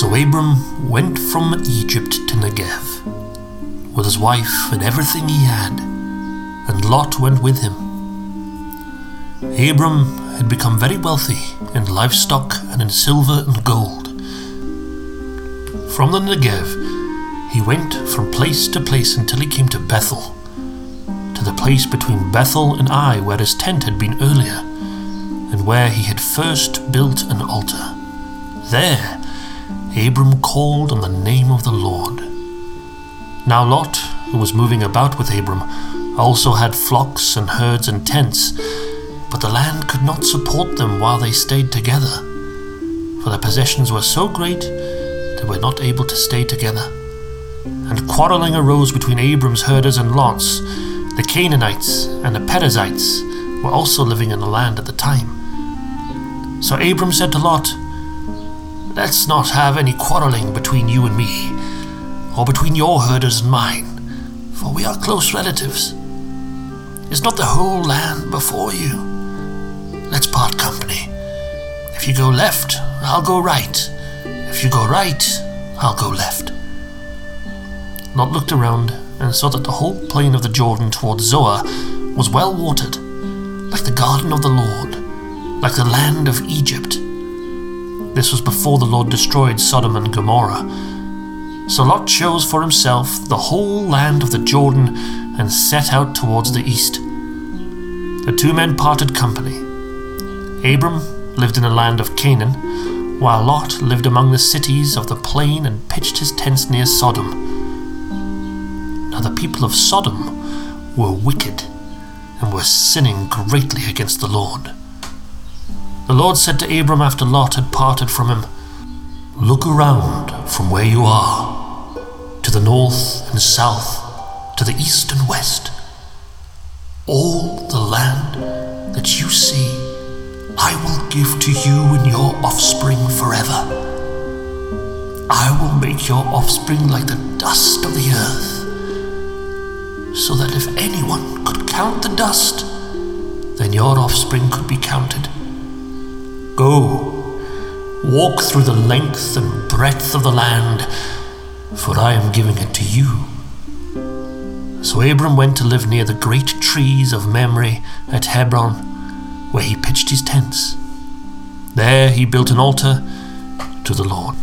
So Abram went from Egypt to Negev with his wife and everything he had, and Lot went with him. Abram had become very wealthy in livestock and in silver and gold. From the Negev, he went from place to place until he came to Bethel, to the place between Bethel and Ai where his tent had been earlier, and where he had first built an altar. There, Abram called on the name of the Lord. Now Lot, who was moving about with Abram, also had flocks and herds and tents, but the land could not support them while they stayed together, for their possessions were so great they were not able to stay together. And quarreling arose between Abram's herders and Lot's. The Canaanites and the Perizzites were also living in the land at the time. So Abram said to Lot, Let's not have any quarreling between you and me, or between your herders and mine, for we are close relatives. Is not the whole land before you? Let's part company. If you go left, I'll go right. If you go right, I'll go left. Lot looked around and saw that the whole plain of the Jordan towards Zoar was well watered, like the garden of the Lord, like the land of Egypt. This was before the Lord destroyed Sodom and Gomorrah. So Lot chose for himself the whole land of the Jordan and set out towards the east. The two men parted company. Abram lived in the land of Canaan, while Lot lived among the cities of the plain and pitched his tents near Sodom. Now the people of Sodom were wicked and were sinning greatly against the Lord. The Lord said to Abram after Lot had parted from him, Look around from where you are, to the north and south, to the east and west. All the land that you see, I will give to you and your offspring forever. I will make your offspring like the dust of the earth, so that if anyone could count the dust, then your offspring could be counted. Go, walk through the length and breadth of the land, for I am giving it to you. So Abram went to live near the great trees of Mamre at Hebron, where he pitched his tents. There he built an altar to the Lord.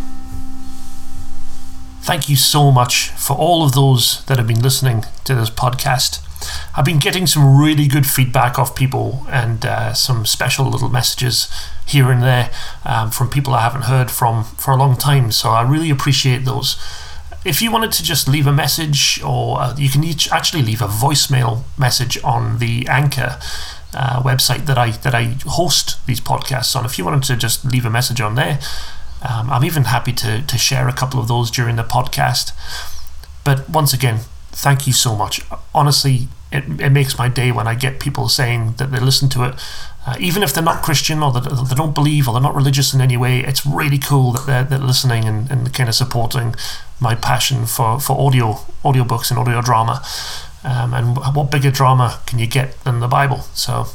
Thank you so much for all of those that have been listening to this podcast. I've been getting some really good feedback off people and uh, some special little messages here and there um, from people I haven't heard from for a long time. So I really appreciate those. If you wanted to just leave a message, or uh, you can actually leave a voicemail message on the Anchor uh, website that I that I host these podcasts on. If you wanted to just leave a message on there, um, I'm even happy to to share a couple of those during the podcast. But once again, thank you so much. Honestly, it, it makes my day when I get people saying that they listen to it, uh, even if they're not Christian or that they don't believe or they're not religious in any way. It's really cool that they're, they're listening and, and kind of supporting my passion for, for audio audiobooks and audio drama. Um, and what bigger drama can you get than the Bible? So,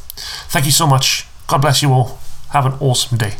thank you so much. God bless you all. Have an awesome day.